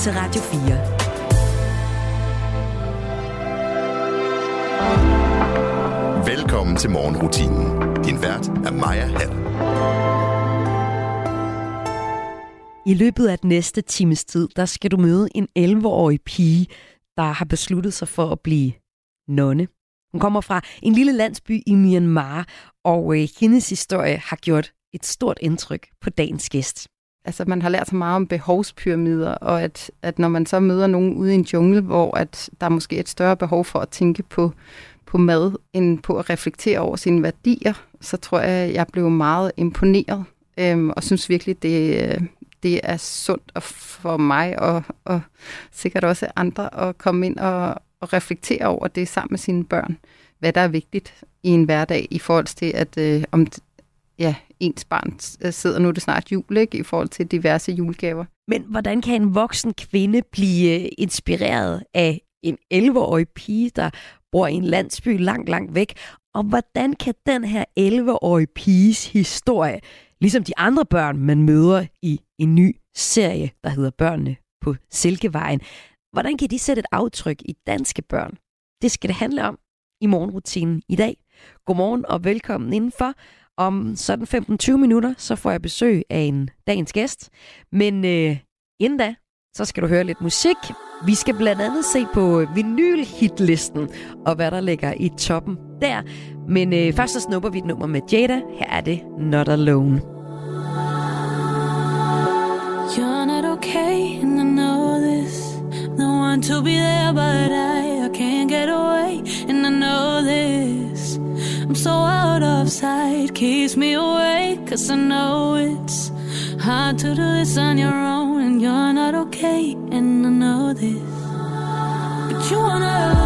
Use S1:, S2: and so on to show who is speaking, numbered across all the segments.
S1: til Radio
S2: 4. Velkommen til morgenrutinen. Din vært er Maja Hall.
S1: I løbet af den næste times tid, der skal du møde en 11-årig pige, der har besluttet sig for at blive nonne. Hun kommer fra en lille landsby i Myanmar, og øh, hendes historie har gjort et stort indtryk på dagens gæst.
S3: Altså, man har lært så meget om behovspyramider, og at, at når man så møder nogen ude i en jungle, hvor at der er måske et større behov for at tænke på, på mad, end på at reflektere over sine værdier, så tror jeg, at jeg blev meget imponeret, øhm, og synes virkelig, det, øh, det er sundt for mig, og, og sikkert også andre, at komme ind og, og reflektere over det sammen med sine børn. Hvad der er vigtigt i en hverdag i forhold til, at øh, om ja, ens barn øh, sidder nu det snart jul, ikke, i forhold til diverse julegaver.
S1: Men hvordan kan en voksen kvinde blive øh, inspireret af en 11-årig pige, der bor i en landsby langt, langt væk? Og hvordan kan den her 11-årige piges historie, ligesom de andre børn, man møder i en ny serie, der hedder Børnene på Silkevejen, hvordan kan de sætte et aftryk i danske børn? Det skal det handle om i morgenrutinen i dag. Godmorgen og velkommen indenfor. Om sådan 15-20 minutter, så får jeg besøg af en dagens gæst. Men øh, inden da, så skal du høre lidt musik. Vi skal blandt andet se på øh, vinylhitlisten og hvad der ligger i toppen der. Men øh, først så snupper vi et nummer med Jada. Her er det Not Alone.
S4: Sight, keeps me awake, cause I know it's hard to do this on your own, and you're not okay, and I know this. But you are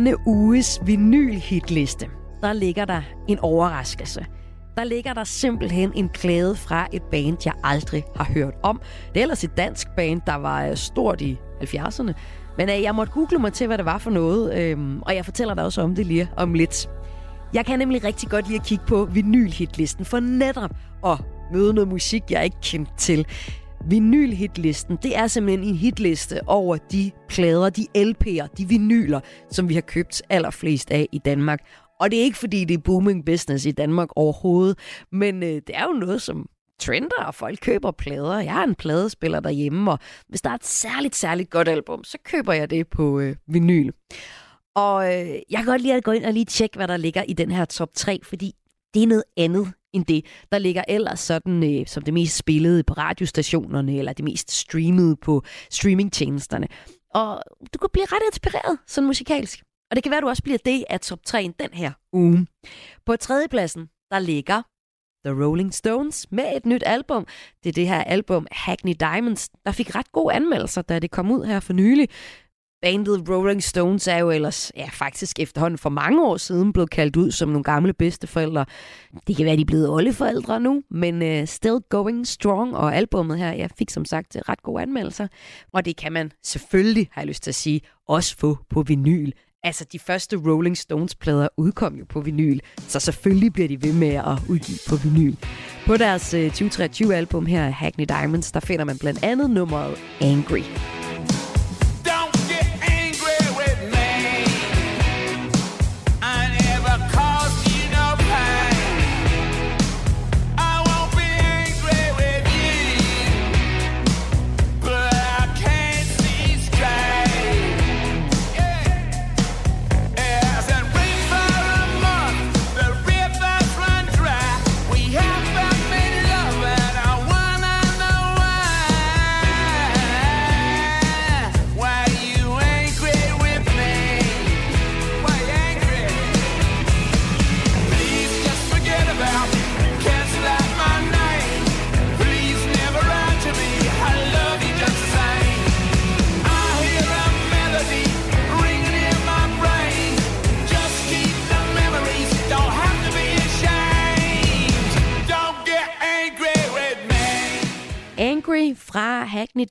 S1: denne uges vinylhitliste, der ligger der en overraskelse. der ligger der simpelthen en plade fra et band, jeg aldrig har hørt om. Det er ellers et dansk band, der var øh, stort i 70'erne. Men øh, jeg måtte google mig til, hvad det var for noget, øhm, og jeg fortæller dig også om det lige om lidt. Jeg kan nemlig rigtig godt lide at kigge på vinylhitlisten, for netop at møde noget musik, jeg ikke kendte til. Vinylhitlisten, det er simpelthen en hitliste over de plader, de LP'er, de vinyler, som vi har købt allerflest af i Danmark. Og det er ikke fordi, det er booming business i Danmark overhovedet, men øh, det er jo noget, som trender, og folk køber plader. Jeg har en pladespiller derhjemme, og hvis der er et særligt, særligt godt album, så køber jeg det på øh, vinyl. Og øh, jeg kan godt lide at gå ind og lige tjekke, hvad der ligger i den her top 3, fordi det er noget andet end det, der ligger ellers sådan øh, som det mest spillede på radiostationerne, eller det mest streamede på streamingtjenesterne. Og du kan blive ret inspireret sådan musikalsk. Og det kan være, at du også bliver det af top 3 den her uge. På tredjepladsen, der ligger The Rolling Stones med et nyt album. Det er det her album Hackney Diamonds, der fik ret gode anmeldelser, da det kom ud her for nylig. Bandet Rolling Stones er jo ellers ja, faktisk efterhånden for mange år siden blevet kaldt ud som nogle gamle bedsteforældre. Det kan være, de er blevet oldeforældre nu, men uh, still going strong. Og albummet her jeg fik som sagt øh, ret gode anmeldelser. Og det kan man selvfølgelig, har jeg lyst til at sige, også få på vinyl. Altså, de første Rolling Stones-plader udkom jo på vinyl, så selvfølgelig bliver de ved med at udgive på vinyl. På deres øh, uh, 2023-album her, Hackney Diamonds, der finder man blandt andet nummeret Angry.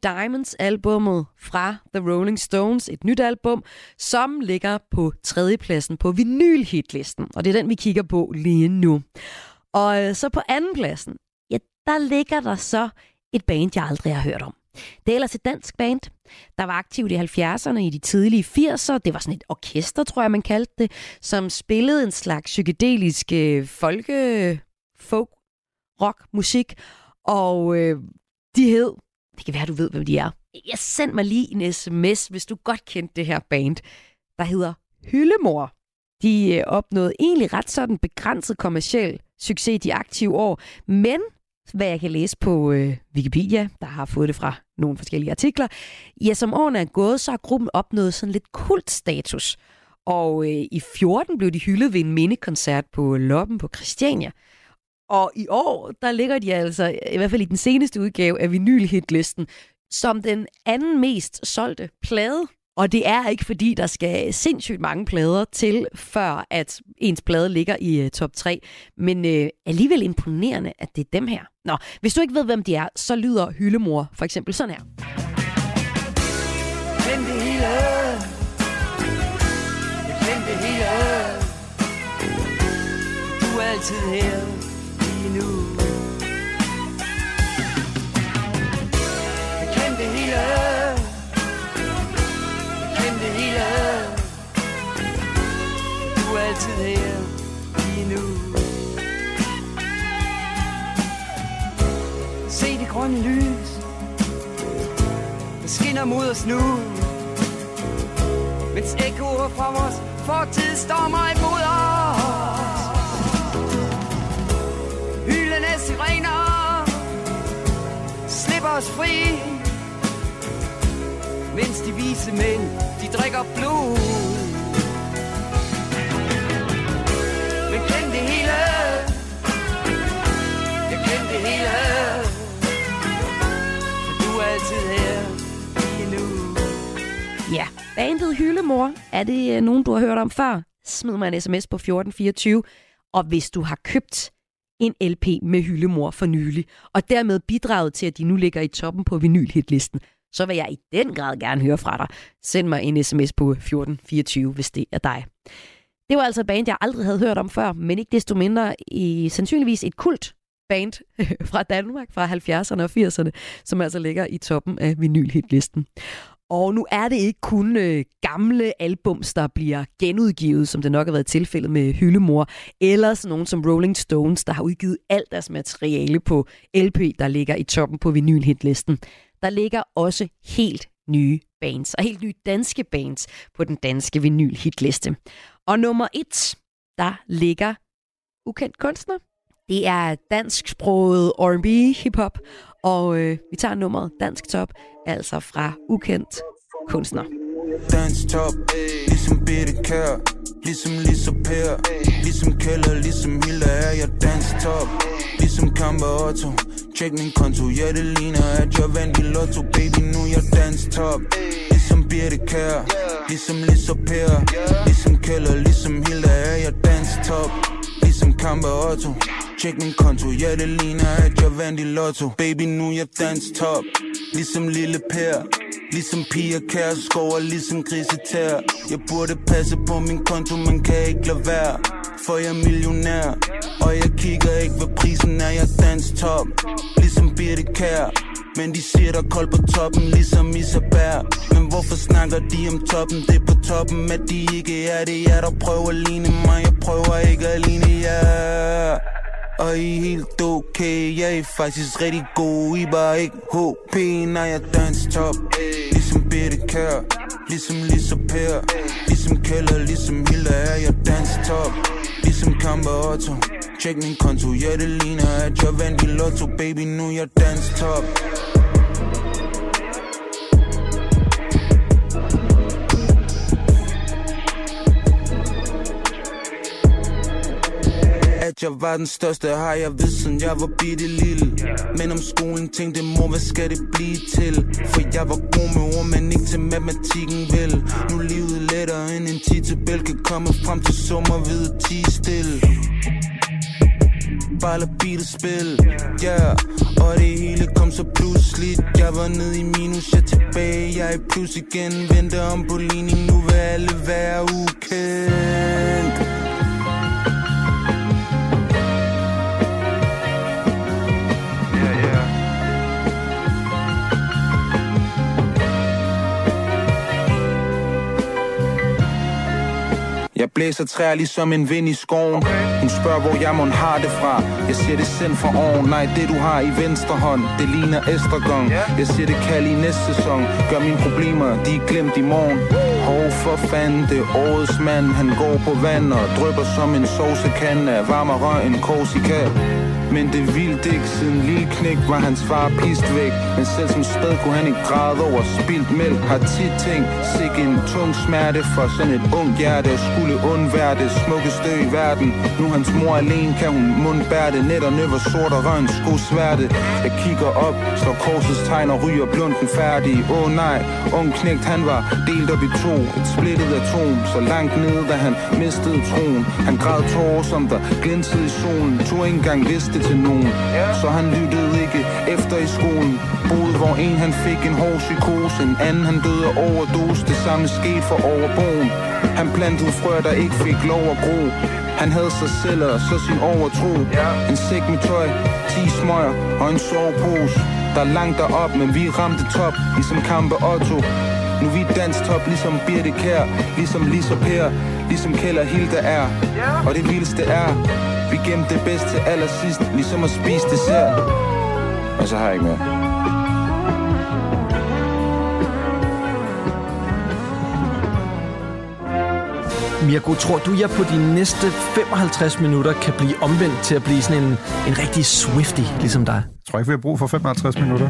S1: Diamonds albummet fra The Rolling Stones, et nyt album, som ligger på tredjepladsen på vinylhitlisten, og det er den, vi kigger på lige nu. Og øh, så på andenpladsen, ja, der ligger der så et band, jeg aldrig har hørt om. Det er ellers et dansk band, der var aktivt i 70'erne, i de tidlige 80'er. Det var sådan et orkester, tror jeg, man kaldte det, som spillede en slags psykedelisk øh, folke, folk, rock, musik. Og øh, de hed, det kan være, du ved, hvem de er. Jeg send mig lige en sms, hvis du godt kendte det her band, der hedder Hyllemor. De øh, opnåede egentlig ret sådan begrænset kommersiel succes i de aktive år, men hvad jeg kan læse på øh, Wikipedia, der har fået det fra nogle forskellige artikler, ja, som årene er gået, så har gruppen opnået sådan lidt kultstatus. Og øh, i 14 blev de hyldet ved en mindekoncert på Loppen på Christiania. Og i år, der ligger de altså, i hvert fald i den seneste udgave af vinylhitlisten, som den anden mest solgte plade. Og det er ikke fordi, der skal sindssygt mange plader til, før at ens plade ligger i uh, top 3. Men øh, alligevel imponerende, at det er dem her. Nå, hvis du ikke ved, hvem de er, så lyder Hyllemor for eksempel sådan her.
S5: Kend det hele Jeg det hele Du er altid her lige nu. Jeg kan det hele. Jeg kan det hele. Du er altid her lige nu. Se det grønne lys. Der skinner mod os nu. Mens ekkoer fra vores fortid stormer imod os. Sirener Slip os fri, mens de vise mænd, de drikker blod. Men kend det hele, jeg kend det hele, for du er altid her lige nu.
S1: Ja, bandet Hyllemor. Er det øh, nogen, du har hørt om før? Smid mig en sms på 1424. Og hvis du har købt en LP med hyldemor for nylig, og dermed bidraget til, at de nu ligger i toppen på vinylhitlisten, så vil jeg i den grad gerne høre fra dig. Send mig en sms på 1424, hvis det er dig. Det var altså et band, jeg aldrig havde hørt om før, men ikke desto mindre i sandsynligvis et kult band fra Danmark fra 70'erne og 80'erne, som altså ligger i toppen af vinylhitlisten. Og nu er det ikke kun øh, gamle albums, der bliver genudgivet, som det nok har været tilfældet med Hyllemor, eller sådan nogen som Rolling Stones, der har udgivet alt deres materiale på LP, der ligger i toppen på vinylhitlisten. Der ligger også helt nye bands, og helt nye danske bands på den danske vinylhitliste. Og nummer et, der ligger ukendt kunstner. Det er dansksproget R&B hiphop, og øh, vi tager nummeret Dansk Top, altså fra ukendt kunstner.
S6: Dansk top, ligesom Bitte Kær Ligesom Lisa Per Ligesom Keller, ligesom Hilda er jeg dansk top Ligesom Kampe Otto. Tjek min konto, ja det ligner at jeg vandt i lotto. Baby, nu jeg dansk top Ligesom bitte Kær Ligesom Lisa Per Ligesom Keller, ligesom Hilda er jeg dansk top Ligesom Kampe Otto. Tjek min konto, ja det ligner at jeg vandt i lotto. Baby, nu jeg dans top Ligesom Lille Per. Ligesom Pia Kærsgaard og ligesom Grisetær. Jeg burde passe på min konto, man kan ikke lade være. For jeg er millionær Og jeg kigger ikke, hvad prisen er, jeg dans top Ligesom Birte Kær. Men de siger der er koldt på toppen, ligesom Isabær Men hvorfor snakker de om toppen? Det er på toppen, at de ikke er det. Jeg der prøver at ligne mig, jeg prøver ikke at ligne jer og I er helt okay, jeg er faktisk rigtig god I bare ikke HP, når jeg danser top. Ligesom Birte Kær, ligesom Lisa Per. Ligesom Keller, ligesom Hilda er jeg danser top. Ligesom Kampe Otto. Tjek min konto, ja det ligner at jeg vandt i lotto. Baby, nu jeg danser top. At jeg var den største. Har jeg vidst, siden jeg var bitte lille. Men om skolen tænkte mor, hvad skal det blive til? For jeg var god med ord, men ikke til matematikken vel? Nu er livet lettere end en titabel Kan komme frem til summer ved at tige stille bare lad beatet spil Ja, yeah. og det hele kom så pludseligt Jeg var nede i minus, jeg er tilbage. Jeg er i plus igen, venter om på ligning. Nu vil alle være ukendt blæser træer ligesom en vind i skoven. Hun spørger hvor jeg mon har det fra. Jeg siger det sendt fra oven. Nej det du har i venstre hånd Det ligner estragon. Jeg siger det kald i næste sæson. Gør mine problemer de er glemt i morgen. Hov for fanden det er årets mand. Han går på vand og drypper som en saucekan Af røg en Korsika men det vildt ikke, siden lille knæk var hans far pist væk. Men selv som spæd kunne han ikke græde over spildt mælk. Har tit tænkt, sig en tung smerte for sådan et ung hjerte. Skulle undvære det smukkeste i verden. Nu hans mor alene, kan hun mundbære det. Net og nøver sort og røn sko sværte. Jeg kigger op, slår korsets tegn og ryger blunden færdig. Åh oh, nej, ung knægt han var delt op i to. Et splittet atom, så langt nede da han mistede troen. Han græd tårer som der glinsede i solen. Tog ikke engang vidste det til nogen. Så han lyttede ikke efter i skolen. Boede hvor en han fik en hård psykose. En anden han døde af overdose. Det samme skete for overboen. Han plantede frø der ikke fik lov at gro. Han havde sig selv og så sin overtro. En sæk med tøj, 10 smøger og en sovepose. Der er langt derop, men vi ramte top Ligesom Kampe Otto. Nu er vi dansk top, ligesom Birte Kær Ligesom Lisa Per, ligesom Keller Hilda er. Og det vildeste er vi gemte det bedste til allersidst Ligesom at spise dessert Og så har jeg ikke mere
S7: Mirko, tror du, jeg på de næste 55 minutter kan blive omvendt til at blive sådan en, en rigtig Swifty, ligesom dig?
S8: Jeg tror ikke, vi har brug for 55 minutter.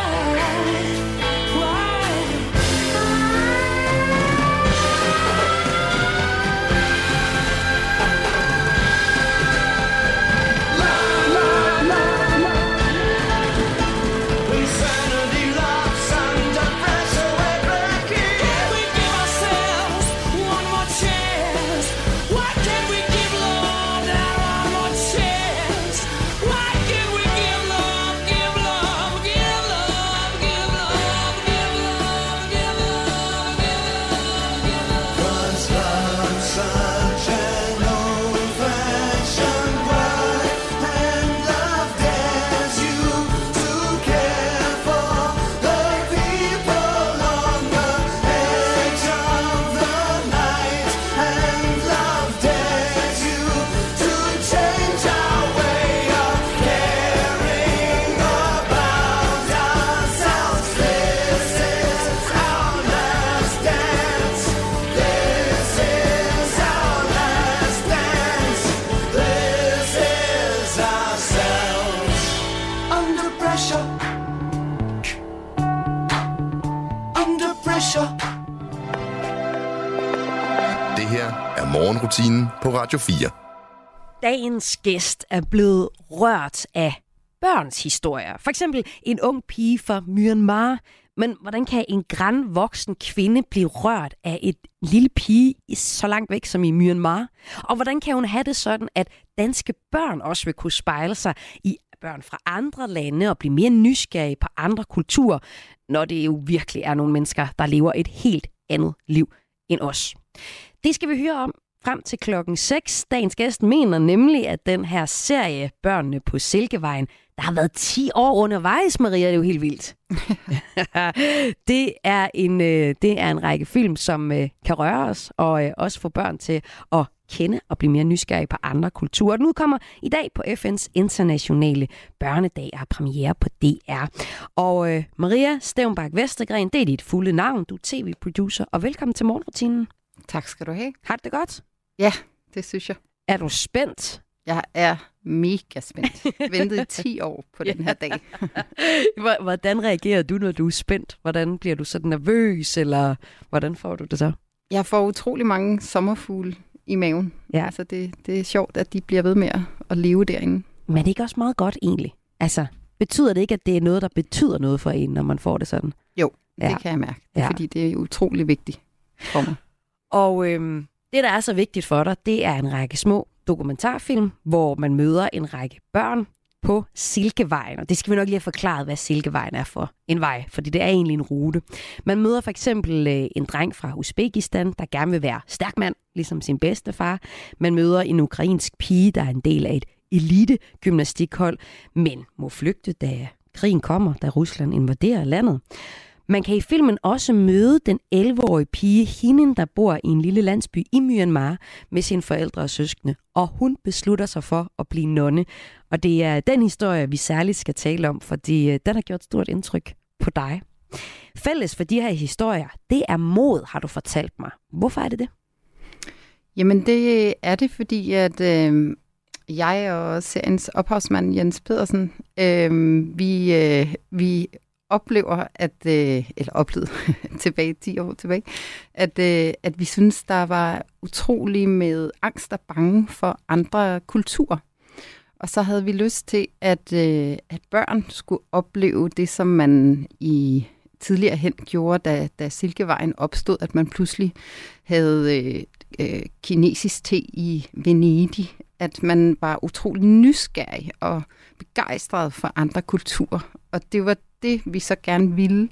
S2: Radio 4.
S1: Dagens gæst er blevet rørt af børns historier. For eksempel en ung pige fra Myanmar. Men hvordan kan en græn voksen kvinde blive rørt af et lille pige så langt væk som i Myanmar? Og hvordan kan hun have det sådan, at danske børn også vil kunne spejle sig i børn fra andre lande og blive mere nysgerrige på andre kulturer, når det jo virkelig er nogle mennesker, der lever et helt andet liv end os? Det skal vi høre om frem til klokken 6. Dagens gæst mener nemlig, at den her serie Børnene på Silkevejen, der har været 10 år undervejs, Maria, det er jo helt vildt. det, er en, øh, det er en række film, som øh, kan røre os, og øh, også få børn til at kende og blive mere nysgerrig på andre kulturer. Den udkommer i dag på FN's internationale børnedag og premiere på DR. Og øh, Maria Stævnbak Vestergren, det er dit fulde navn. Du er tv-producer, og velkommen til morgenrutinen.
S3: Tak skal du have.
S1: Har det godt?
S3: Ja, det synes jeg.
S1: Er du spændt?
S3: Jeg er mega spændt. Ventet i 10 år på den her dag.
S1: Hvor- Hvordan reagerer du, når du er spændt? Hvordan bliver du sådan nervøs, eller hvordan får du det så?
S3: Jeg får utrolig mange sommerfugle i maven.
S1: Ja.
S3: Altså det, det er sjovt, at de bliver ved med at, leve derinde.
S1: Men det er ikke også meget godt egentlig? Altså, betyder det ikke, at det er noget, der betyder noget for en, når man får det sådan?
S3: Jo, det
S1: Ja.
S3: kan jeg mærke. Det er,
S1: Ja.
S3: Fordi det er utrolig vigtigt for mig.
S1: Og øhm, det, der er så vigtigt for dig, det er en række små dokumentarfilm, hvor man møder en række børn på Silkevejen. Og det skal vi nok lige have forklaret, hvad Silkevejen er for en vej, fordi det er egentlig en rute. Man møder for eksempel øh, en dreng fra Uzbekistan, der gerne vil være stærk mand, ligesom sin bedstefar. Man møder en ukrainsk pige, der er en del af et elite gymnastikhold, men må flygte, da krigen kommer, da Rusland invaderer landet. Man kan i filmen også møde den 11-årige pige, Hinen, der bor i en lille landsby i Myanmar med sine forældre og søskende, og hun beslutter sig for at blive nonne. Og det er den historie, vi særligt skal tale om, fordi øh, den har gjort stort indtryk på dig. Fælles for de her historier, det er mod, har du fortalt mig. Hvorfor er det det?
S3: Jamen det er det, fordi at øh, jeg og seriens ophavsmand Jens Pedersen, øh, vi, øh, vi oplever, at, øh, eller oplevede tilbage 10 år tilbage, at, øh, at vi synes, der var utrolig med angst og bange for andre kulturer. Og så havde vi lyst til, at, øh, at børn skulle opleve det, som man i tidligere hen gjorde, da, da Silkevejen opstod, at man pludselig havde øh, øh, kinesisk te i Venedig, at man var utrolig nysgerrig og begejstret for andre kulturer. Og det var det, vi så gerne ville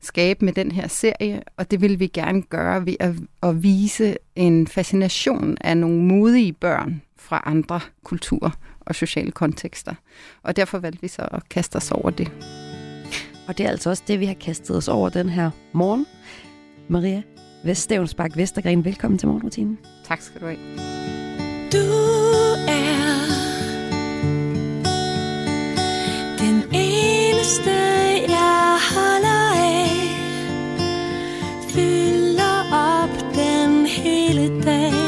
S3: skabe med den her serie, og det ville vi gerne gøre ved at, at vise en fascination af nogle modige børn fra andre kulturer og sociale kontekster. Og derfor valgte vi så at kaste os over det.
S1: Og det er altså også det, vi har kastet os over den her morgen. Maria Veststævnsbak Vestergren, velkommen til morgenrutinen.
S3: Tak skal du have.
S4: Du er eneste, jeg holder af. Fylder op den hele dag.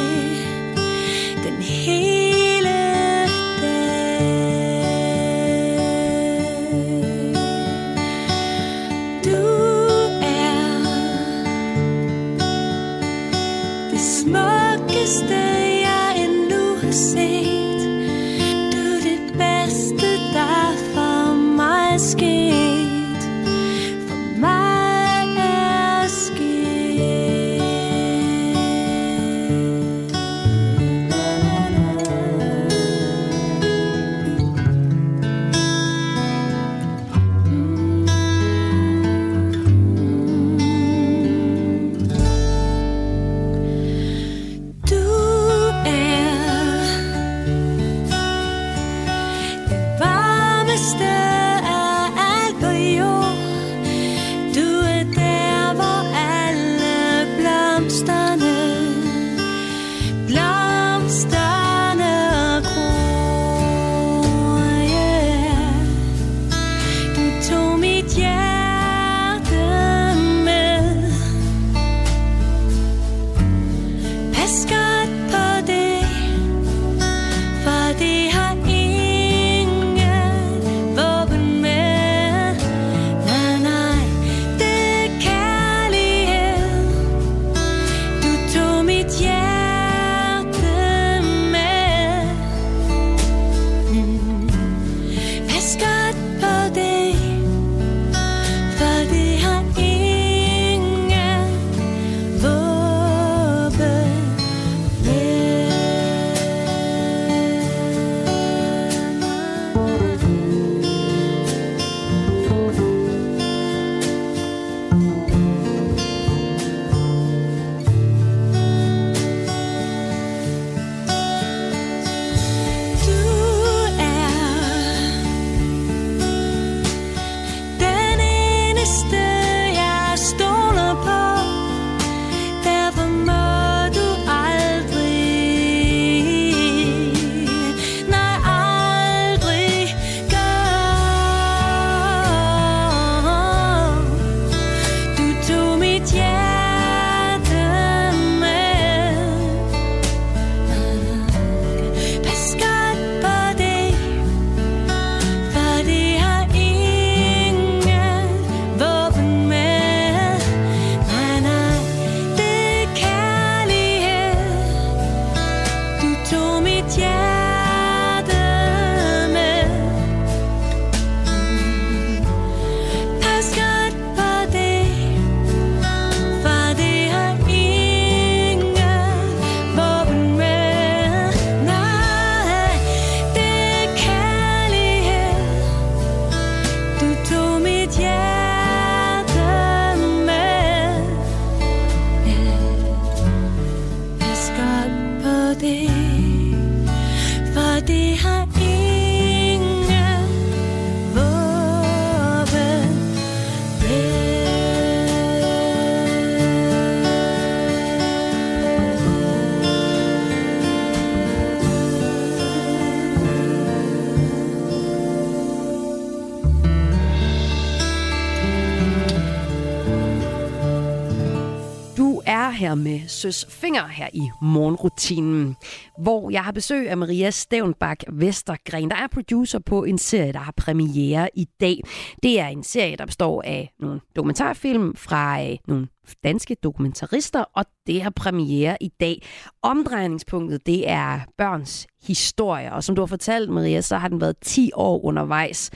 S1: Søs Finger her i morgenrutinen, hvor jeg har besøg af Maria Stævnbak Vestergren, der er producer på en serie, der har premiere i dag. Det er en serie, der består af nogle dokumentarfilm fra øh, nogle danske dokumentarister, og det har premiere i dag. Omdrejningspunktet, det er børns historie, og som du har fortalt, Maria, så har den været 10 år undervejs.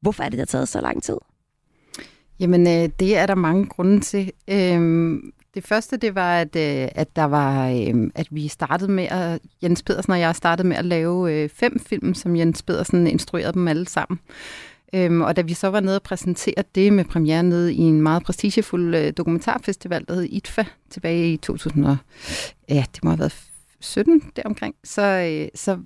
S1: Hvorfor er det, der har taget så lang tid?
S3: Jamen, øh, det er der mange grunde til. Øhm, det første, det var, at, øh, at der var, øh, at vi startede med at, Jens Pedersen og jeg startede med at lave øh, fem film, som Jens Pedersen instruerede dem alle sammen. Øhm, og da vi så var nede og præsentere det med premiere nede i en meget prestigefuld øh, dokumentarfestival, der hed ITFA, tilbage i 2000, og, ja, det må have været 17 deromkring, så, øh, så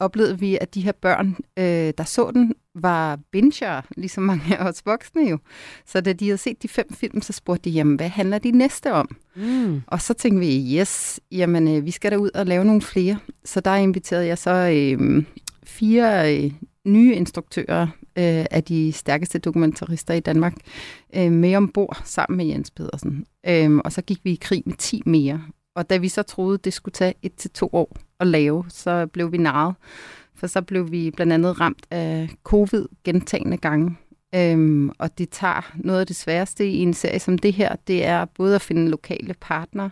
S3: oplevede vi, at de her børn, øh, der så den, var binger, ligesom mange af os voksne jo. Så da de havde set de fem film, så spurgte de, jamen, hvad handler de næste om?
S1: Mm.
S3: Og så tænkte vi, yes, jamen, øh, vi skal da ud og lave nogle flere. Så der inviterede jeg så øh, fire øh, nye instruktører øh, af de stærkeste dokumentarister i Danmark øh, med ombord sammen med Jens Pedersen. Øh, og så gik vi i krig med 10 mere. Og da vi så troede, det skulle tage et til to år at lave, så blev vi narret. For så blev vi blandt andet ramt af covid gentagende gange. Øhm, og det tager noget af det sværeste i en serie som det her, det er både at finde lokale partnere,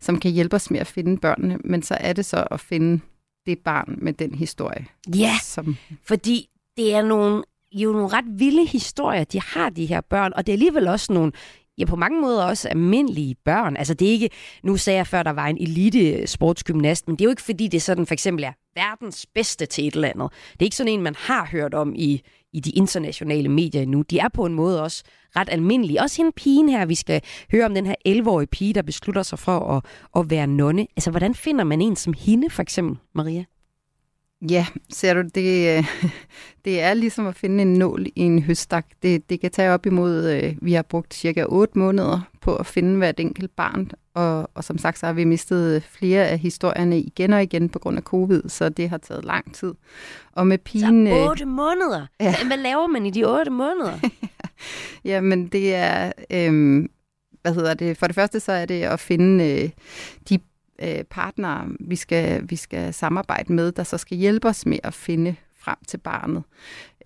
S3: som kan hjælpe os med at finde børnene, men så er det så at finde det barn med den historie.
S1: Ja,
S3: Som,
S1: fordi det er nogle, jo nogle ret vilde historier, de har, de her børn, og det er alligevel også nogle, ja, på mange måder også almindelige børn. Altså det er ikke, nu sagde jeg før, der var en elite sportsgymnast, men det er jo ikke fordi, det sådan for eksempel er verdens bedste til et eller andet. Det er ikke sådan en, man har hørt om i, i de internationale medier endnu. De er på en måde også ret almindelige. Også hende pigen her, vi skal høre om den her 11-årige pige, der beslutter sig for at, at være nonne. Altså, hvordan finder man en som hende, for eksempel, Maria?
S3: Ja, ser du, det, øh, det er ligesom at finde en nål i en høstak. Det, det kan tage op imod, øh, vi har brugt cirka 8 måneder på at finde hvert enkelt barn, og, og som sagt, så har vi mistet flere af historierne igen og igen på grund af covid, så det har taget lang tid. Og med pigen...
S1: Så
S3: øh,
S1: otte måneder?
S3: ja.
S1: Hvad laver man i de otte måneder?
S3: Jamen, det er, øhm, hvad hedder det, for det første så er det at finde øh, de øh, partnere, vi skal, vi skal samarbejde med, der så skal hjælpe os med at finde frem til barnet.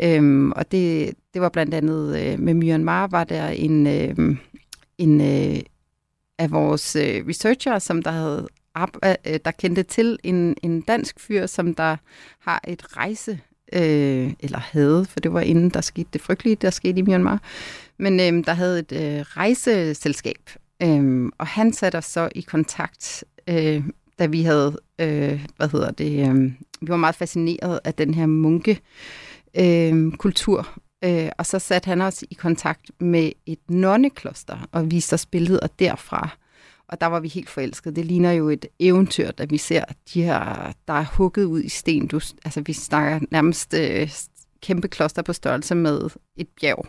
S3: Øhm, og det, det var blandt andet øh, med Myanmar, var der en, øh, en øh, af vores øh, researcher, som der havde øh, øh, der kendte til en, en dansk fyr, som der har et rejse øh, eller havde, for det var inden der skete det frygtelige, der skete i Myanmar, men øh, der havde et øh, rejseselskab, øh, og han satte os så i kontakt, øh, da vi havde, øh, hvad hedder det, øh, vi var meget fascineret af den her munke øh, kultur, øh, og så satte han os i kontakt med et nonnekloster og viste os billeder derfra. Og der var vi helt forelskede. Det ligner jo et eventyr, da vi ser de her, der er hugget ud i sten. Du, altså vi snakker nærmest øh, kæmpe kloster på størrelse med et bjerg.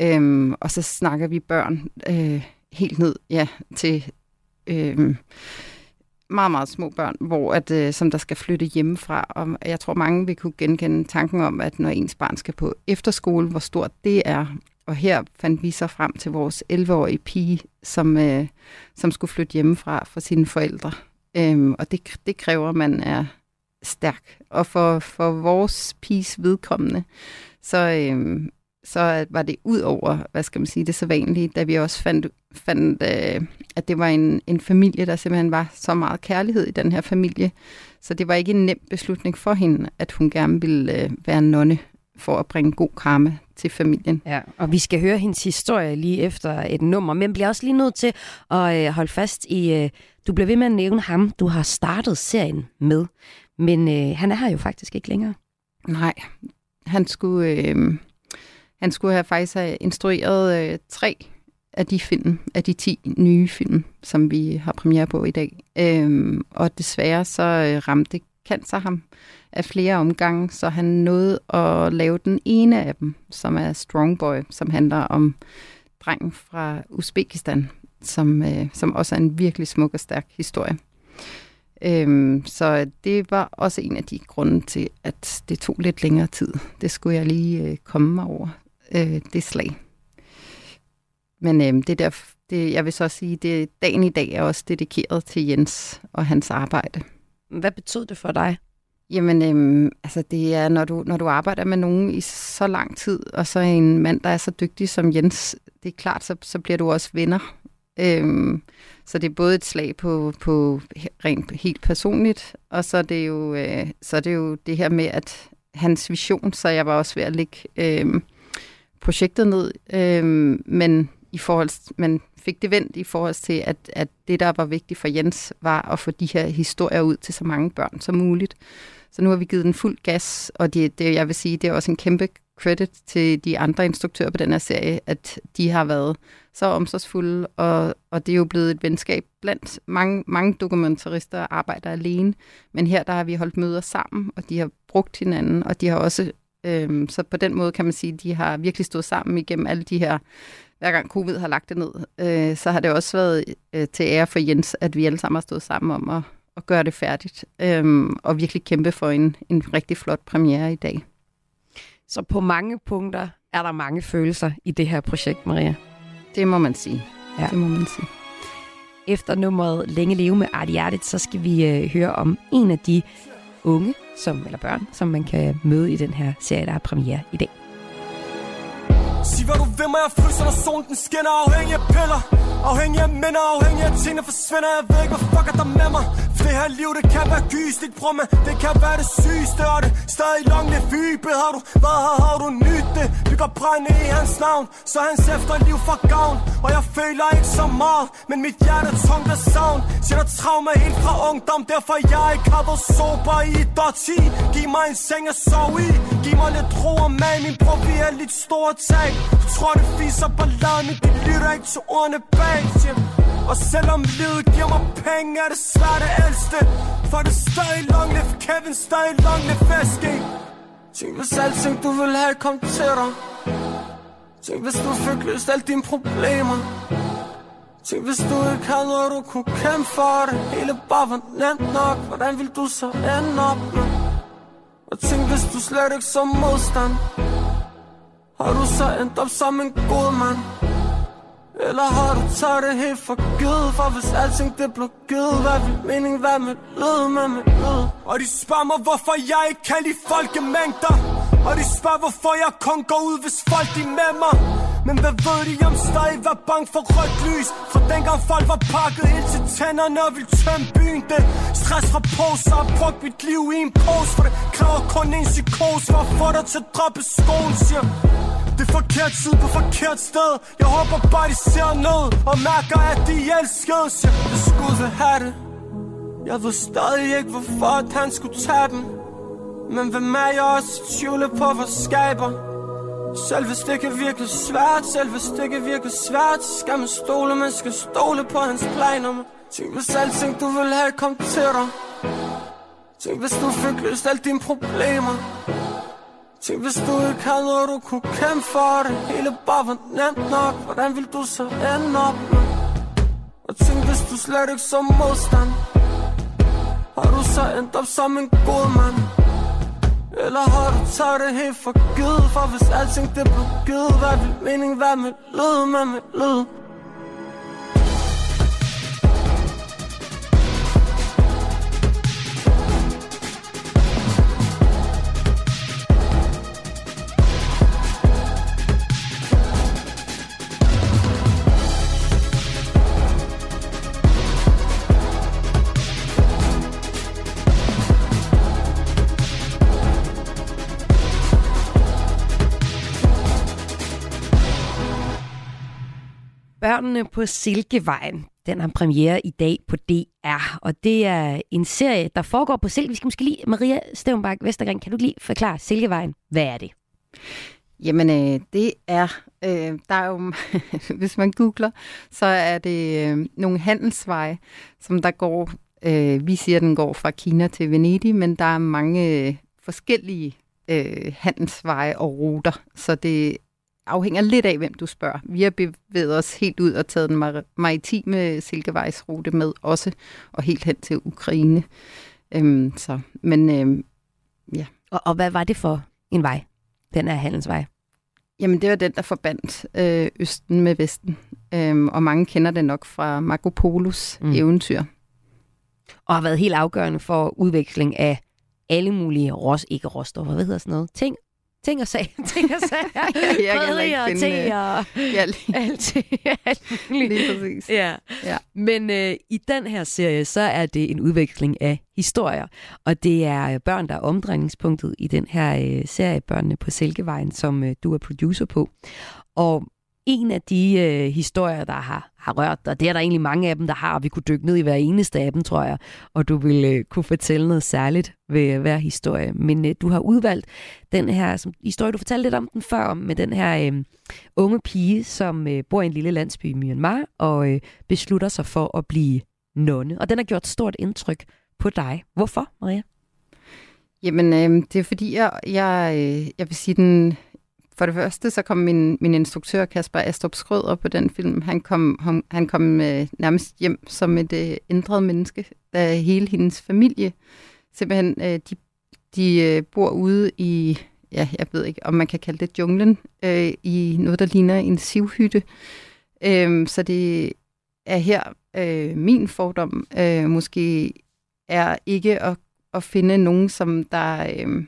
S3: Øhm, og så snakker vi børn øh, helt ned ja, til øh, meget, meget små børn, hvor at, øh, som der skal flytte hjemmefra. Og jeg tror, mange vil kunne genkende tanken om, at når ens barn skal på efterskole, hvor stort det er. Og her fandt vi så frem til vores 11-årige pige, som, øh, som skulle flytte hjemmefra for sine forældre. Øhm, og det, det kræver, at man er stærk. Og for, for vores piges vedkommende, så, øhm, så var det ud over, hvad skal man sige, det så vanlige, da vi også fandt, fandt øh, at det var en, en familie, der simpelthen var så meget kærlighed i den her familie. Så det var ikke en nem beslutning for hende, at hun gerne ville øh, være nonne for at bringe god karma til familien.
S1: Ja, og vi skal høre hendes historie lige efter et nummer, men bliver også lige nødt til at øh, holde fast i, øh, du bliver ved med at nævne ham, du har startet serien med, men øh, han er her jo faktisk ikke længere.
S3: Nej, han skulle, øh, han skulle have faktisk have instrueret øh, tre af de film, af de ti nye film, som vi har premiere på i dag. Øhm, og desværre så øh, ramte cancer ham af flere omgange, så han nåede at lave den ene af dem, som er Strong Boy, som handler om drengen fra Uzbekistan, som, øh, som også er en virkelig smuk og stærk historie. Øhm, så det var også en af de grunde til, at det tog lidt længere tid. Det skulle jeg lige øh, komme mig over, øh, det slag. Men øh, det der, det, jeg vil så sige, det dagen i dag er også dedikeret til Jens og hans arbejde.
S1: Hvad betød det for dig?
S3: Jamen, øhm, altså det er, når du, når du arbejder med nogen i så lang tid, og så en mand, der er så dygtig som Jens, det er klart, så, så bliver du også venner. Øhm, så det er både et slag på, på rent helt personligt, og så er det jo, øh, så er det, jo det her med, at hans vision, så jeg var også ved at lægge øh, projektet ned, øh, men i forhold, men fik det vendt i forhold til, at, at det, der var vigtigt for Jens, var at få de her historier ud til så mange børn som muligt. Så nu har vi givet den fuld gas, og det, det, jeg vil sige, det er også en kæmpe credit til de andre instruktører på den her serie, at de har været så omsorgsfulde, og, og det er jo blevet et venskab blandt mange, mange dokumentarister, arbejder alene, men her der har vi holdt møder sammen, og de har brugt hinanden, og de har også, øhm, så på den måde kan man sige, de har virkelig stået sammen igennem alle de her hver gang covid har lagt det ned, øh, så har det også været øh, til ære for Jens, at vi alle sammen har stået sammen om at, at gøre det færdigt, øh, og virkelig kæmpe for en, en rigtig flot premiere i dag.
S1: Så på mange punkter er der mange følelser i det her projekt, Maria.
S3: Det må man sige.
S1: Ja.
S3: Det må man sige.
S1: Efter nummeret Længe leve med Arti Hjertet, så skal vi øh, høre om en af de unge, som, eller børn, som man kan møde i den her serie, der har premiere i dag.
S9: Sig hvad du vil mig, jeg fryser, når solen den skinner. Afhængig af piller, afhængig af minder Afhængig af ting, der forsvinder. Jeg ved ikke, hvad fuck er der med mig? For det her liv, det kan være gysligt Bror, men det kan være det sygeste Og det stadig long live vybet Har du været her, har du nyt det? Vi går brænde i hans navn Så hans efterliv får gavn. Og jeg føler ikke så meget Men mit hjerte er tungt af savn. Sætter trauma helt fra ungdom Derfor jeg ikke har været sober i et årti. Giv mig en seng at sove i. Giv mig lidt ro og mag. Min bror, vi er lidt store tag bag. Du tror det fiser på Men de lytter ikke til ordene bag siger. Og selvom livet giver mig penge Er det svært at elske. For det er stadig long live Kevin Stadig long live Veski Tænk hvis alting du vil have kom til dig. Tænk hvis du fik løst alle dine problemer. Tænk hvis du ikke havde noget du kunne kæmpe for det. Hele bare var nemt nok. Hvordan vil du så ende op med? Og tænk hvis du slet ikke så modstand? Har du så endt op som en god mand? Eller har du taget det helt for givet? For hvis alting det blev givet Hvad vil mening være med lyd med mit lyd? Og de spørger mig hvorfor jeg ikke kan lide folkemængder. Og de spørger hvorfor jeg kun går ud hvis folk de med mig. Men hvad ved de om stadig var bange for rødt lys? Fra dengang folk var pakket ind til tænderne og ville tømme byen Det stress fra poser og brugt mit liv i en pose. For det kræver kun en psykose for at få dig til at droppe skoen, Siger det er forkert tid på forkert sted. Jeg håber bare de ser ned Og mærker at de elsker Så jeg skulle vil have det Jeg ved stadig ikke hvorfor at han skulle tage dem Men hvem er jeg også i tvivl på for skaber? Selv hvis det kan virke svært Selv hvis det kan virke svært skal man stole, man skal stole på hans planer. Man. Tænk hvis alting du vil have kom til dig. Tænk hvis du fik løst alle dine problemer. Tænk hvis du ikke havde noget du kunne kæmpe for det Hele bare var nemt nok. Hvordan ville du så ende op med Og tænk hvis du slet ikke så modstand. Har du så endt op som en god mand? Eller har du taget det helt for givet? For hvis alting det blev givet Hvad vil mening være med lyd med mit lyd?
S1: Børnene på Silkevejen, den har premiere i dag på DR, og det er en serie, der foregår på Silke. Vi skal måske lige, Maria Stævnbak Vestergren, kan du lige forklare Silkevejen? Hvad er det?
S3: Jamen, øh, det er, øh, der er jo, hvis man googler, så er det øh, nogle handelsveje, som der går Øh, vi siger, den går fra Kina til Venedig, men der er mange øh, forskellige øh, handelsveje og ruter, så det afhænger lidt af, hvem du spørger. Vi har bevæget os helt ud og taget den mar- maritime silkevejsrute med også, og helt hen til Ukraine. Øhm, så, men øhm, ja.
S1: Og, og hvad var det for en vej, den her handelsvej?
S3: Jamen, det var den, der forbandt øh, Østen med Vesten. Øhm, og mange kender det nok fra Marco Polos
S1: Mm.
S3: eventyr.
S1: Og har været helt afgørende for udveksling af alle mulige ros, ikke råstoffer, hvad hedder sådan noget? Ting, ting og sager, ting og sager,
S3: Jeg kan heller ikke
S1: krydderier og
S3: finde,
S1: te og
S3: Ja, lige,
S1: alt, alt muligt.
S3: lige præcis.
S1: Ja.
S3: Ja.
S1: Men øh, i den her serie, så er det en udveksling af historier. Og det er øh, børn, der er omdrejningspunktet i den her øh, serie, Børnene på Silkevejen, som øh, du er producer på. Og en af de øh, historier, der har, har rørt dig, det er der egentlig mange af dem, der har, og vi kunne dykke ned i hver eneste af dem, tror jeg, og du vil øh, kunne fortælle noget særligt ved øh, hver historie. Men øh, du har udvalgt den her som, historie, du fortalte lidt om den før, om med den her øh, unge pige, som øh, bor i en lille landsby i Myanmar, og øh, beslutter sig for at blive nonne. Og den har gjort stort indtryk på dig. Hvorfor, Maria?
S3: Jamen, øh, det er fordi, jeg, jeg, øh, jeg vil sige den... For det første, så kom min, min instruktør, Kasper Astrup Skrøder, på den film. Han kom, han, han kom øh, nærmest hjem som et øh, ændret menneske, da hele hendes familie simpelthen, øh, de, de øh, bor ude i, ja, jeg ved ikke, om man kan kalde det junglen, øh, i noget, der ligner en sivhytte. Øh, så det er her, øh, min fordom øh, måske er ikke at, at finde nogen, som der... Øh,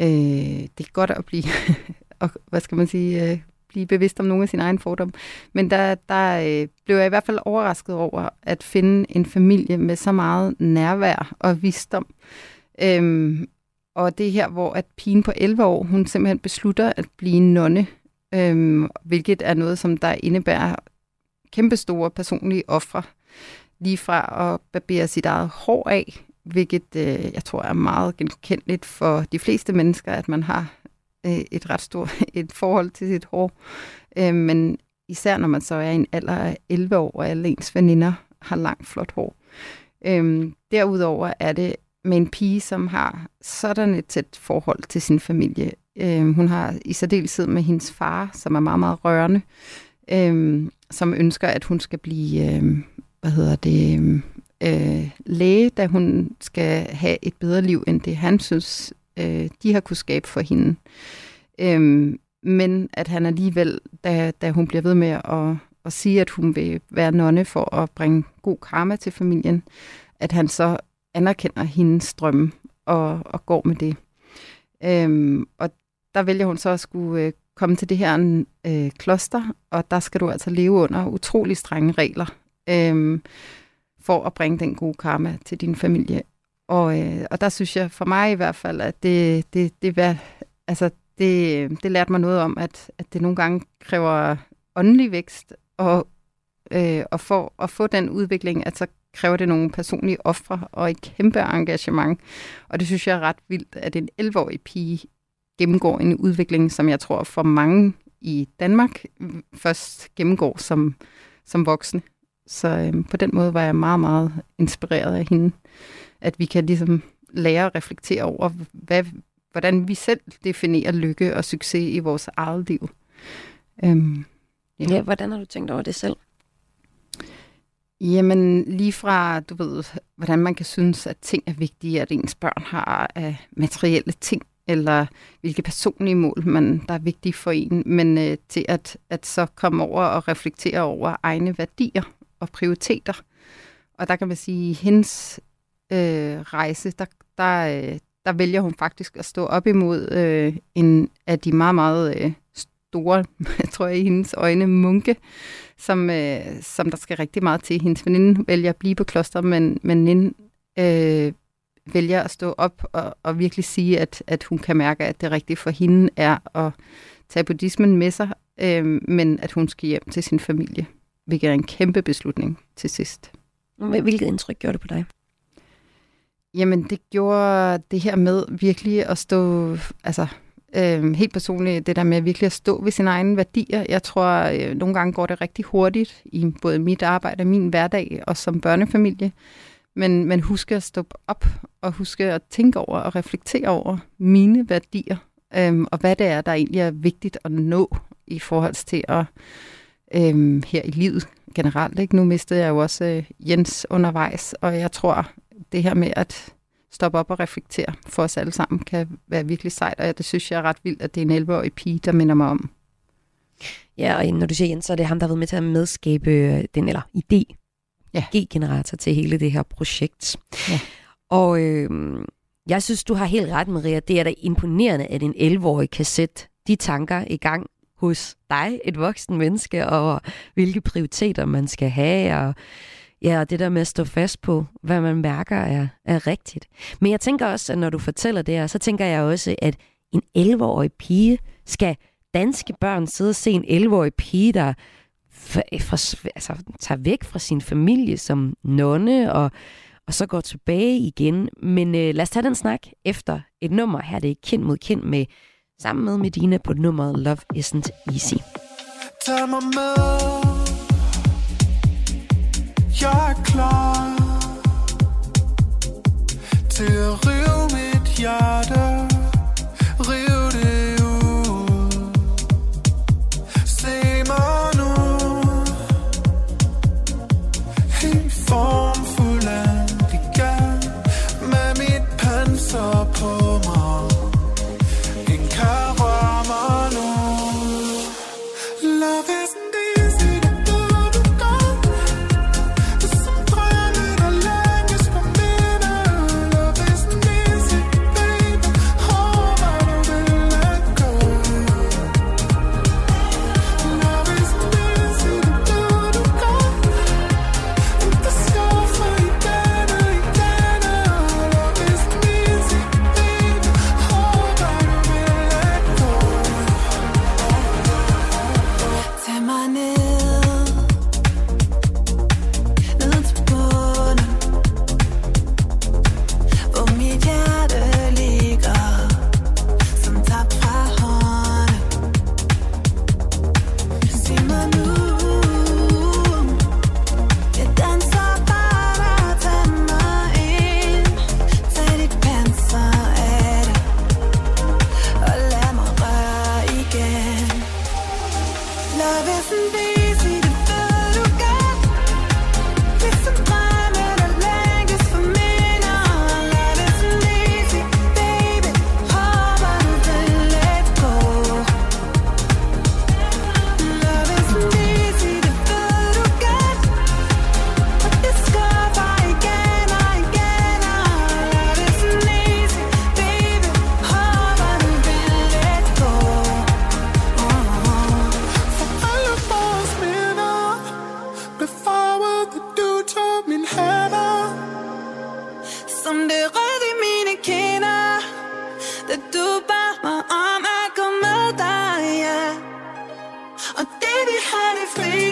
S3: øh, det er godt at blive, og, hvad skal man sige, øh, blive bevidst om nogle af sine egne fordomme. Men der, der øh, blev jeg i hvert fald overrasket over at finde en familie med så meget nærvær og visdom. Øhm, og det er her, hvor at pigen på 11 år, hun simpelthen beslutter at blive nonne, øhm, hvilket er noget, som der indebærer kæmpestore personlige ofre. Lige fra at barbere sit eget hår af, hvilket øh, jeg tror er meget genkendeligt for de fleste mennesker, at man har øh, et ret stort et forhold til sit hår. Øh, men især når man så er i en alder af 11 år, og alle ens veninder har langt, flot hår. Øh, derudover er det med en pige, som har sådan et tæt forhold til sin familie. Øh, hun har i særdeleshed med hendes far, som er meget, meget rørende, øh, som ønsker, at hun skal blive, øh, hvad hedder det, øh, øh, læge, da hun skal have et bedre liv, end det han synes, øh, de har kunne skabe for hende. Øhm, men at han alligevel, da, da hun bliver ved med at, at sige, at hun vil være nonne for at bringe god karma til familien, at han så anerkender hendes drømme og, og går med det. Øhm, og der vælger hun så at skulle øh, komme til det her øh, kloster, og der skal du altså leve under utrolig strenge regler, Øhm, for at bringe den gode karma til din familie. Og, øh, og der synes jeg for mig i hvert fald, at det, det, det, var, altså, det, det lærte mig noget om, at, at det nogle gange kræver åndelig vækst, og, øh, og for at få den udvikling, at så kræver det nogle personlige ofre og et kæmpe engagement. Og det synes jeg er ret vildt, at en 11-årig pige gennemgår en udvikling, som jeg tror for mange i Danmark mm, først gennemgår som, som voksne. Så øh, på den måde var jeg meget, meget inspireret af hende. At vi kan ligesom lære at reflektere over, hvad, hvordan vi selv definerer lykke og succes i vores eget liv. Øhm,
S1: ja. ja, hvordan har du tænkt over det selv?
S3: Jamen, lige fra, du ved, hvordan man kan synes, at ting er vigtige, at ens børn har af materielle ting, eller hvilke personlige mål, man, der er vigtige for en, men øh, til at, at så komme over og reflektere over egne værdier og prioriteter. Og der kan man sige, at hendes øh, rejse, der, der, øh, der vælger hun faktisk at stå op imod øh, en af de meget, meget øh, store, tror jeg, i hendes øjne, munke, som, øh, som der skal rigtig meget til. Hendes veninde vælger at blive på kloster, men men Nin øh, vælger at stå op og, og virkelig sige, at, at hun kan mærke, at det rigtige for hende er at tage buddhismen med sig, øh, men at hun skal hjem til sin familie, hvilket er en kæmpe beslutning til sidst.
S1: Hvilket indtryk gjorde det på dig?
S3: Jamen, det gjorde det her med virkelig at stå, altså øh, helt personligt, det der med virkelig at stå ved sine egne værdier. Jeg tror, øh, nogle gange går det rigtig hurtigt i både mit arbejde og min hverdag, og som børnefamilie. Men, men huske at stoppe op, og huske at tænke over og reflektere over mine værdier, øhm, og hvad det er, der egentlig er vigtigt at nå i forhold til at øhm, her i livet generelt. Ikke? Nu mistede jeg jo også øh, Jens undervejs, og jeg tror, det her med at stoppe op og reflektere for os alle sammen kan være virkelig sejt, og det synes jeg er ret vildt, at det er en 11-årig pige, der minder mig om.
S1: Ja, og når du siger Jens, så er det ham, der har været med til at medskabe øh, den, eller idé,
S3: Ja.
S1: G-generator til hele det her projekt.
S3: Ja.
S1: Og øh, jeg synes, du har helt ret, Maria. Det er da imponerende, at en 11-årig kan sætte de tanker i gang hos dig, et voksen menneske, og hvilke prioriteter man skal have, og ja, og det der med at stå fast på, hvad man mærker er, er rigtigt. Men jeg tænker også, at når du fortæller det her, så tænker jeg også, at en 11-årig pige skal danske børn sidde og se en 11-årig pige, der for, for, altså, tager væk fra sin familie som nonne, og, og så går tilbage igen. Men øh, lad os tage den snak efter et nummer. Her det er det kind mod kind med, sammen med Medina på nummeret Love Isn't Easy.
S4: Tag mig med Jeg er klar Til at rive mit hjerte vi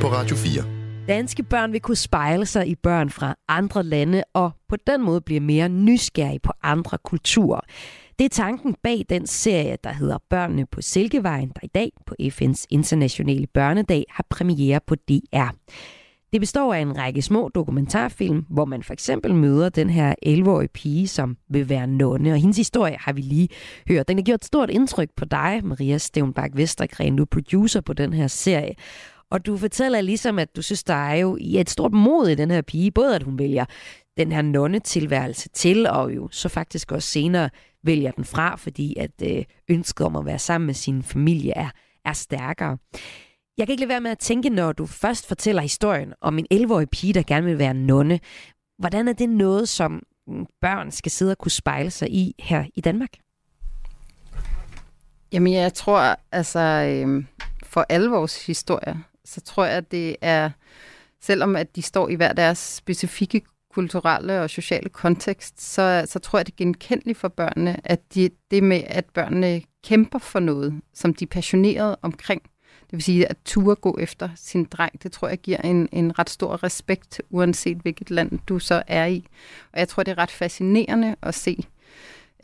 S2: på Radio 4.
S1: Danske børn vil kunne spejle sig i børn fra andre lande og på den måde blive mere nysgerrige på andre kulturer. Det er tanken bag den serie, der hedder Børnene på Silkevejen, der i dag på FN's internationale børnedag har premiere på DR. Det består af en række små dokumentarfilm, hvor man for eksempel møder den her 11-årige pige, som vil være nonne. Og hendes historie har vi lige hørt. Den har gjort et stort indtryk på dig, Maria Stevenbach Vestergren, du er producer på den her serie. Og du fortæller ligesom, at du synes, der er jo i et stort mod i den her pige. Både at hun vælger den her nonnetilværelse til, og jo så faktisk også senere vælger den fra, fordi at øh, ønsket om at være sammen med sin familie er, er stærkere. Jeg kan ikke lade være med at tænke, når du først fortæller historien om en 11-årig pige, der gerne vil være nonne. Hvordan er det noget, som mm, børn skal sidde og kunne spejle sig i her i Danmark?
S3: Jamen, jeg tror, altså, øh, for alvors historie, historier, så tror jeg, at det er, selvom at de står i hver deres specifikke kulturelle og sociale kontekst, så, så tror jeg, det er genkendeligt for børnene, at de, det med, at børnene kæmper for noget, som de er passionerede omkring. Det vil sige, at ture gå efter sin dreng, det tror jeg giver en, en ret stor respekt, uanset hvilket land du så er i. Og jeg tror, det er ret fascinerende at se.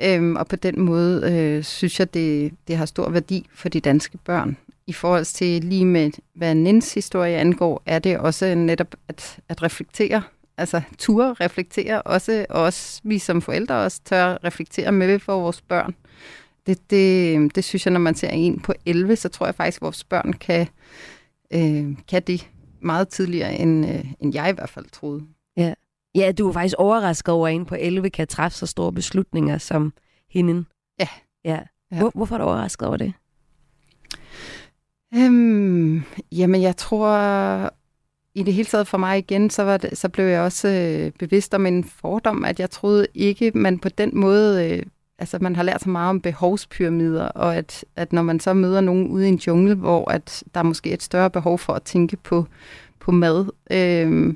S3: Øhm, og på den måde øh, synes jeg, det, det har stor værdi for de danske børn. I forhold til lige med, hvad Nins historie angår, er det også netop at, at reflektere altså ture reflektere også, og også vi som forældre også tør reflektere med for vores børn. Det, det, det synes jeg, når man ser en på 11, så tror jeg faktisk, at vores børn kan, øh, kan det meget tidligere, end, øh, end jeg i hvert fald troede.
S1: Ja. ja, du er faktisk overrasket over, at en på 11 kan træffe så store beslutninger som hende.
S3: Ja.
S1: ja. Hvor, hvorfor er du overrasket over det?
S3: Øhm, jamen, jeg tror i det hele taget for mig igen, så, var det, så blev jeg også øh, bevidst om en fordom, at jeg troede ikke, man på den måde, øh, altså man har lært så meget om behovspyramider, og at, at når man så møder nogen ude i en jungle, hvor at der er måske et større behov for at tænke på, på mad, øh,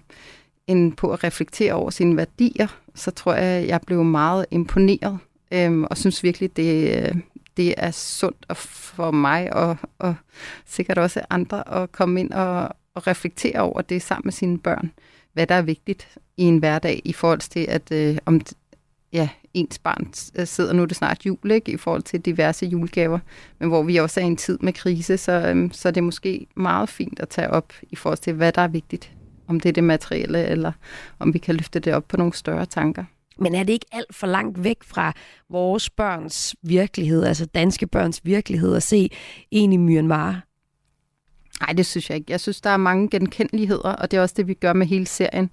S3: end på at reflektere over sine værdier, så tror jeg, jeg blev meget imponeret, øh, og synes virkelig, det, øh, det er sundt for mig, og, og sikkert også andre, at komme ind og, og reflektere over det sammen med sine børn. Hvad der er vigtigt i en hverdag i forhold til, at øh, om ja, ens barn øh, sidder nu er det snart jul, ikke, i forhold til diverse julegaver, men hvor vi også er i en tid med krise, så, øhm, så er det måske meget fint at tage op i forhold til, hvad der er vigtigt. Om det er det materielle, eller om vi kan løfte det op på nogle større tanker.
S1: Men er det ikke alt for langt væk fra vores børns virkelighed, altså danske børns virkelighed, at se en i Myanmar,
S3: Nej, det synes jeg ikke. Jeg synes, der er mange genkendeligheder, og det er også det, vi gør med hele serien.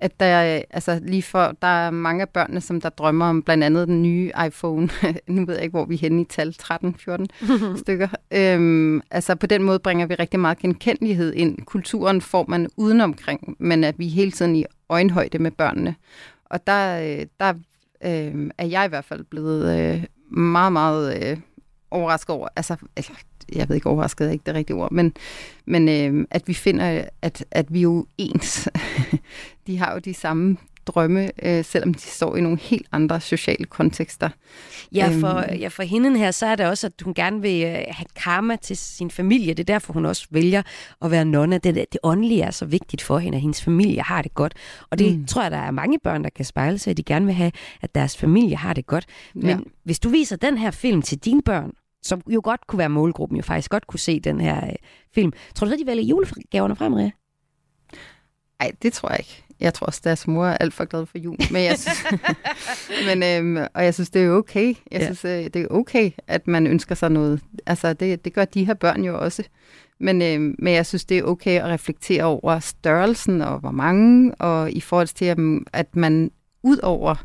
S3: At der, er, altså lige for, der er mange af børnene, som der drømmer om blandt andet den nye iPhone. nu ved jeg ikke, hvor vi er henne i tal, 13-14 stykker. Øhm, altså på den måde bringer vi rigtig meget genkendelighed ind. Kulturen får man udenomkring, men at vi hele tiden i øjenhøjde med børnene. Og der, øh, der øh, er jeg i hvert fald blevet øh, meget, meget øh, overrasket over, altså, altså jeg ved ikke, overrasket er ikke det rigtige ord, men, men øh, at vi finder, at, at vi er jo ens. de har jo de samme drømme, øh, selvom de står i nogle helt andre sociale kontekster.
S1: Ja, for, øhm. ja, for hende her, så er det også, at hun gerne vil øh, have karma til sin familie. Det er derfor, hun også vælger at være nonne. Det, det åndelige er så vigtigt for hende, at hendes familie har det godt. Og det mm. tror jeg, der er mange børn, der kan spejle sig, at de gerne vil have, at deres familie har det godt. Men ja. hvis du viser den her film til dine børn, som jo godt kunne være målgruppen, jo faktisk godt kunne se den her øh, film. Tror du så, de vælger julegaverne frem, Maria?
S3: Nej, det tror jeg ikke. Jeg tror også, deres mor er alt for glad for jul. Men jeg synes, men, øhm, og jeg synes, det er okay. Jeg ja. synes, øh, det er okay, at man ønsker sig noget. Altså, det, det gør de her børn jo også. Men, øhm, men jeg synes, det er okay at reflektere over størrelsen og hvor mange, og i forhold til, at man ud over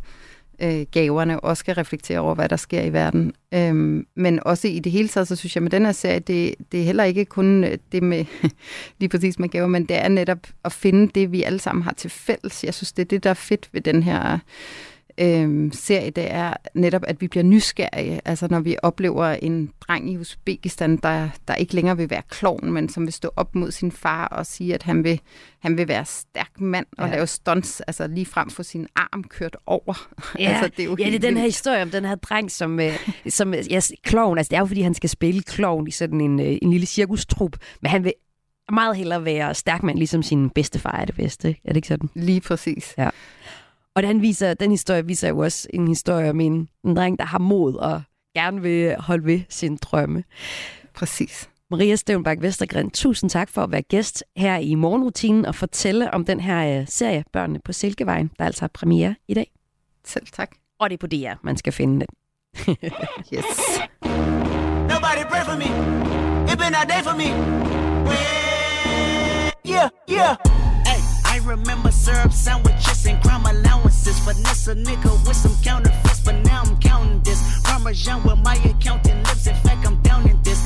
S3: øh, gaverne også skal reflektere over, hvad der sker i verden. Øhm, men også i det hele taget, så synes jeg med den her serie, det, det er heller ikke kun øh, det med lige præcis med gaver, men det er netop at finde det, vi alle sammen har til fælles. Jeg synes, det er det, der er fedt ved den her øh, serie, det er netop, at vi bliver nysgerrige. Altså når vi oplever en dreng i Uzbekistan, der, der ikke længere vil være klovn, men som vil stå op mod sin far og sige, at han vil, han vil være stærk mand og ja. lave stunts, altså lige frem for sin arm kørt over.
S1: Ja, altså, det er, jo ja, det er den her historie om den her dreng, som, øh, som ja, klovn. Altså det er jo, fordi han skal spille klovn i sådan en, øh, en lille cirkustrup, men han vil meget hellere være stærk mand, ligesom sin bedstefar er det bedste. Er det ikke sådan?
S3: Lige præcis.
S1: Ja. Og den, viser, den historie viser jo også en historie om en, en dreng, der har mod og gerne vil holde ved sin drømme.
S3: Præcis.
S1: Maria Støvnbak Vestergren, tusind tak for at være gæst her i morgenrutinen og fortælle om den her øh, serie Børnene på Silkevejen, der altså har premiere i dag.
S3: Selv tak.
S1: Og det er på DR, man skal finde det.
S3: yes.
S4: Nobody pray for me. It been a day for me. Yeah, yeah.
S10: remember syrup sandwiches and crime allowances. Finesse a nigga with some counterfeits, but now I'm counting this. Parmesan with my accountant lives. In fact, I'm down in this.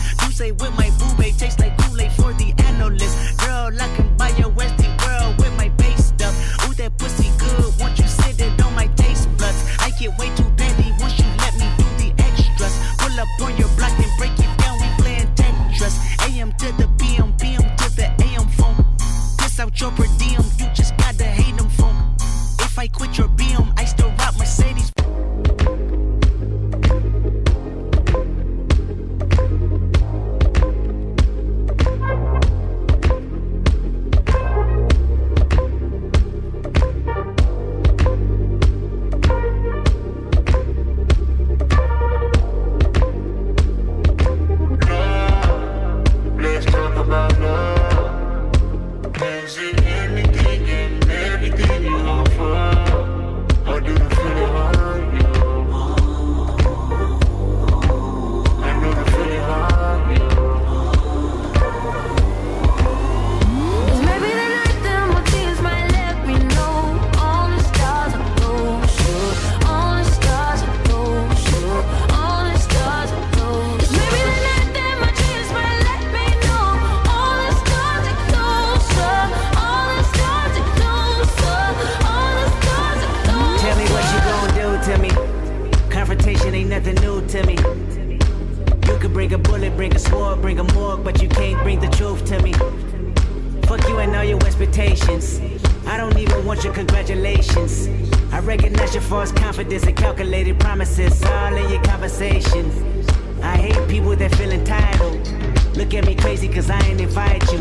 S10: Look at me crazy cause I ain't invite you.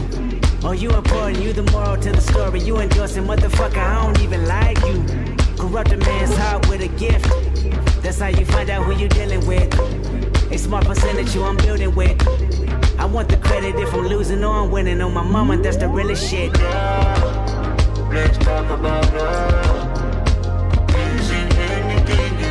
S10: Oh, you important, you the moral to the story. You endorsing motherfucker, I don't even like you. Corrupt a man's heart with a gift. That's how you find out who you dealing with. A smart percentage you I'm building with. I want the credit if I'm losing or I'm winning. On my mama, that's the realest shit.
S4: Yeah, let's talk about love. Using everything you.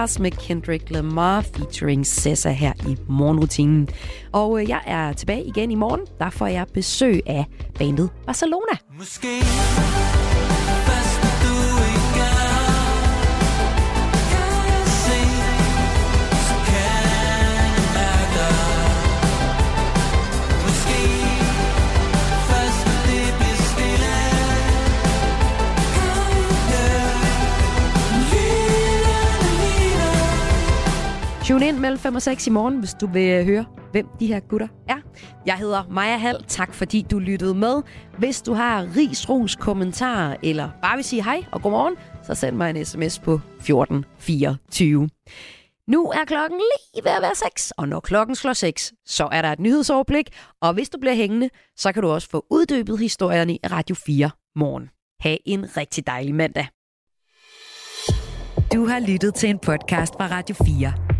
S11: Stars
S1: med Kendrick Lamar featuring Sessa her i morgenrutinen. Og øh, jeg er tilbage igen i morgen. Der får jeg besøg af bandet Barcelona.
S4: Måske
S1: Tune ind mellem 5 og 6 i morgen, hvis du vil høre, hvem de her gutter er. Jeg hedder Maja Hall. Tak fordi du lyttede med. Hvis du har ris, ros, kommentarer, eller bare vil sige hej og godmorgen, så send mig en sms på 1424. Nu er klokken lige ved at være 6, og når klokken slår 6, så er der et nyhedsoverblik, og hvis du bliver hængende, så kan du også få uddybet historierne i Radio 4 morgen. Ha' en rigtig dejlig mandag.
S8: Du har lyttet til en podcast fra Radio 4.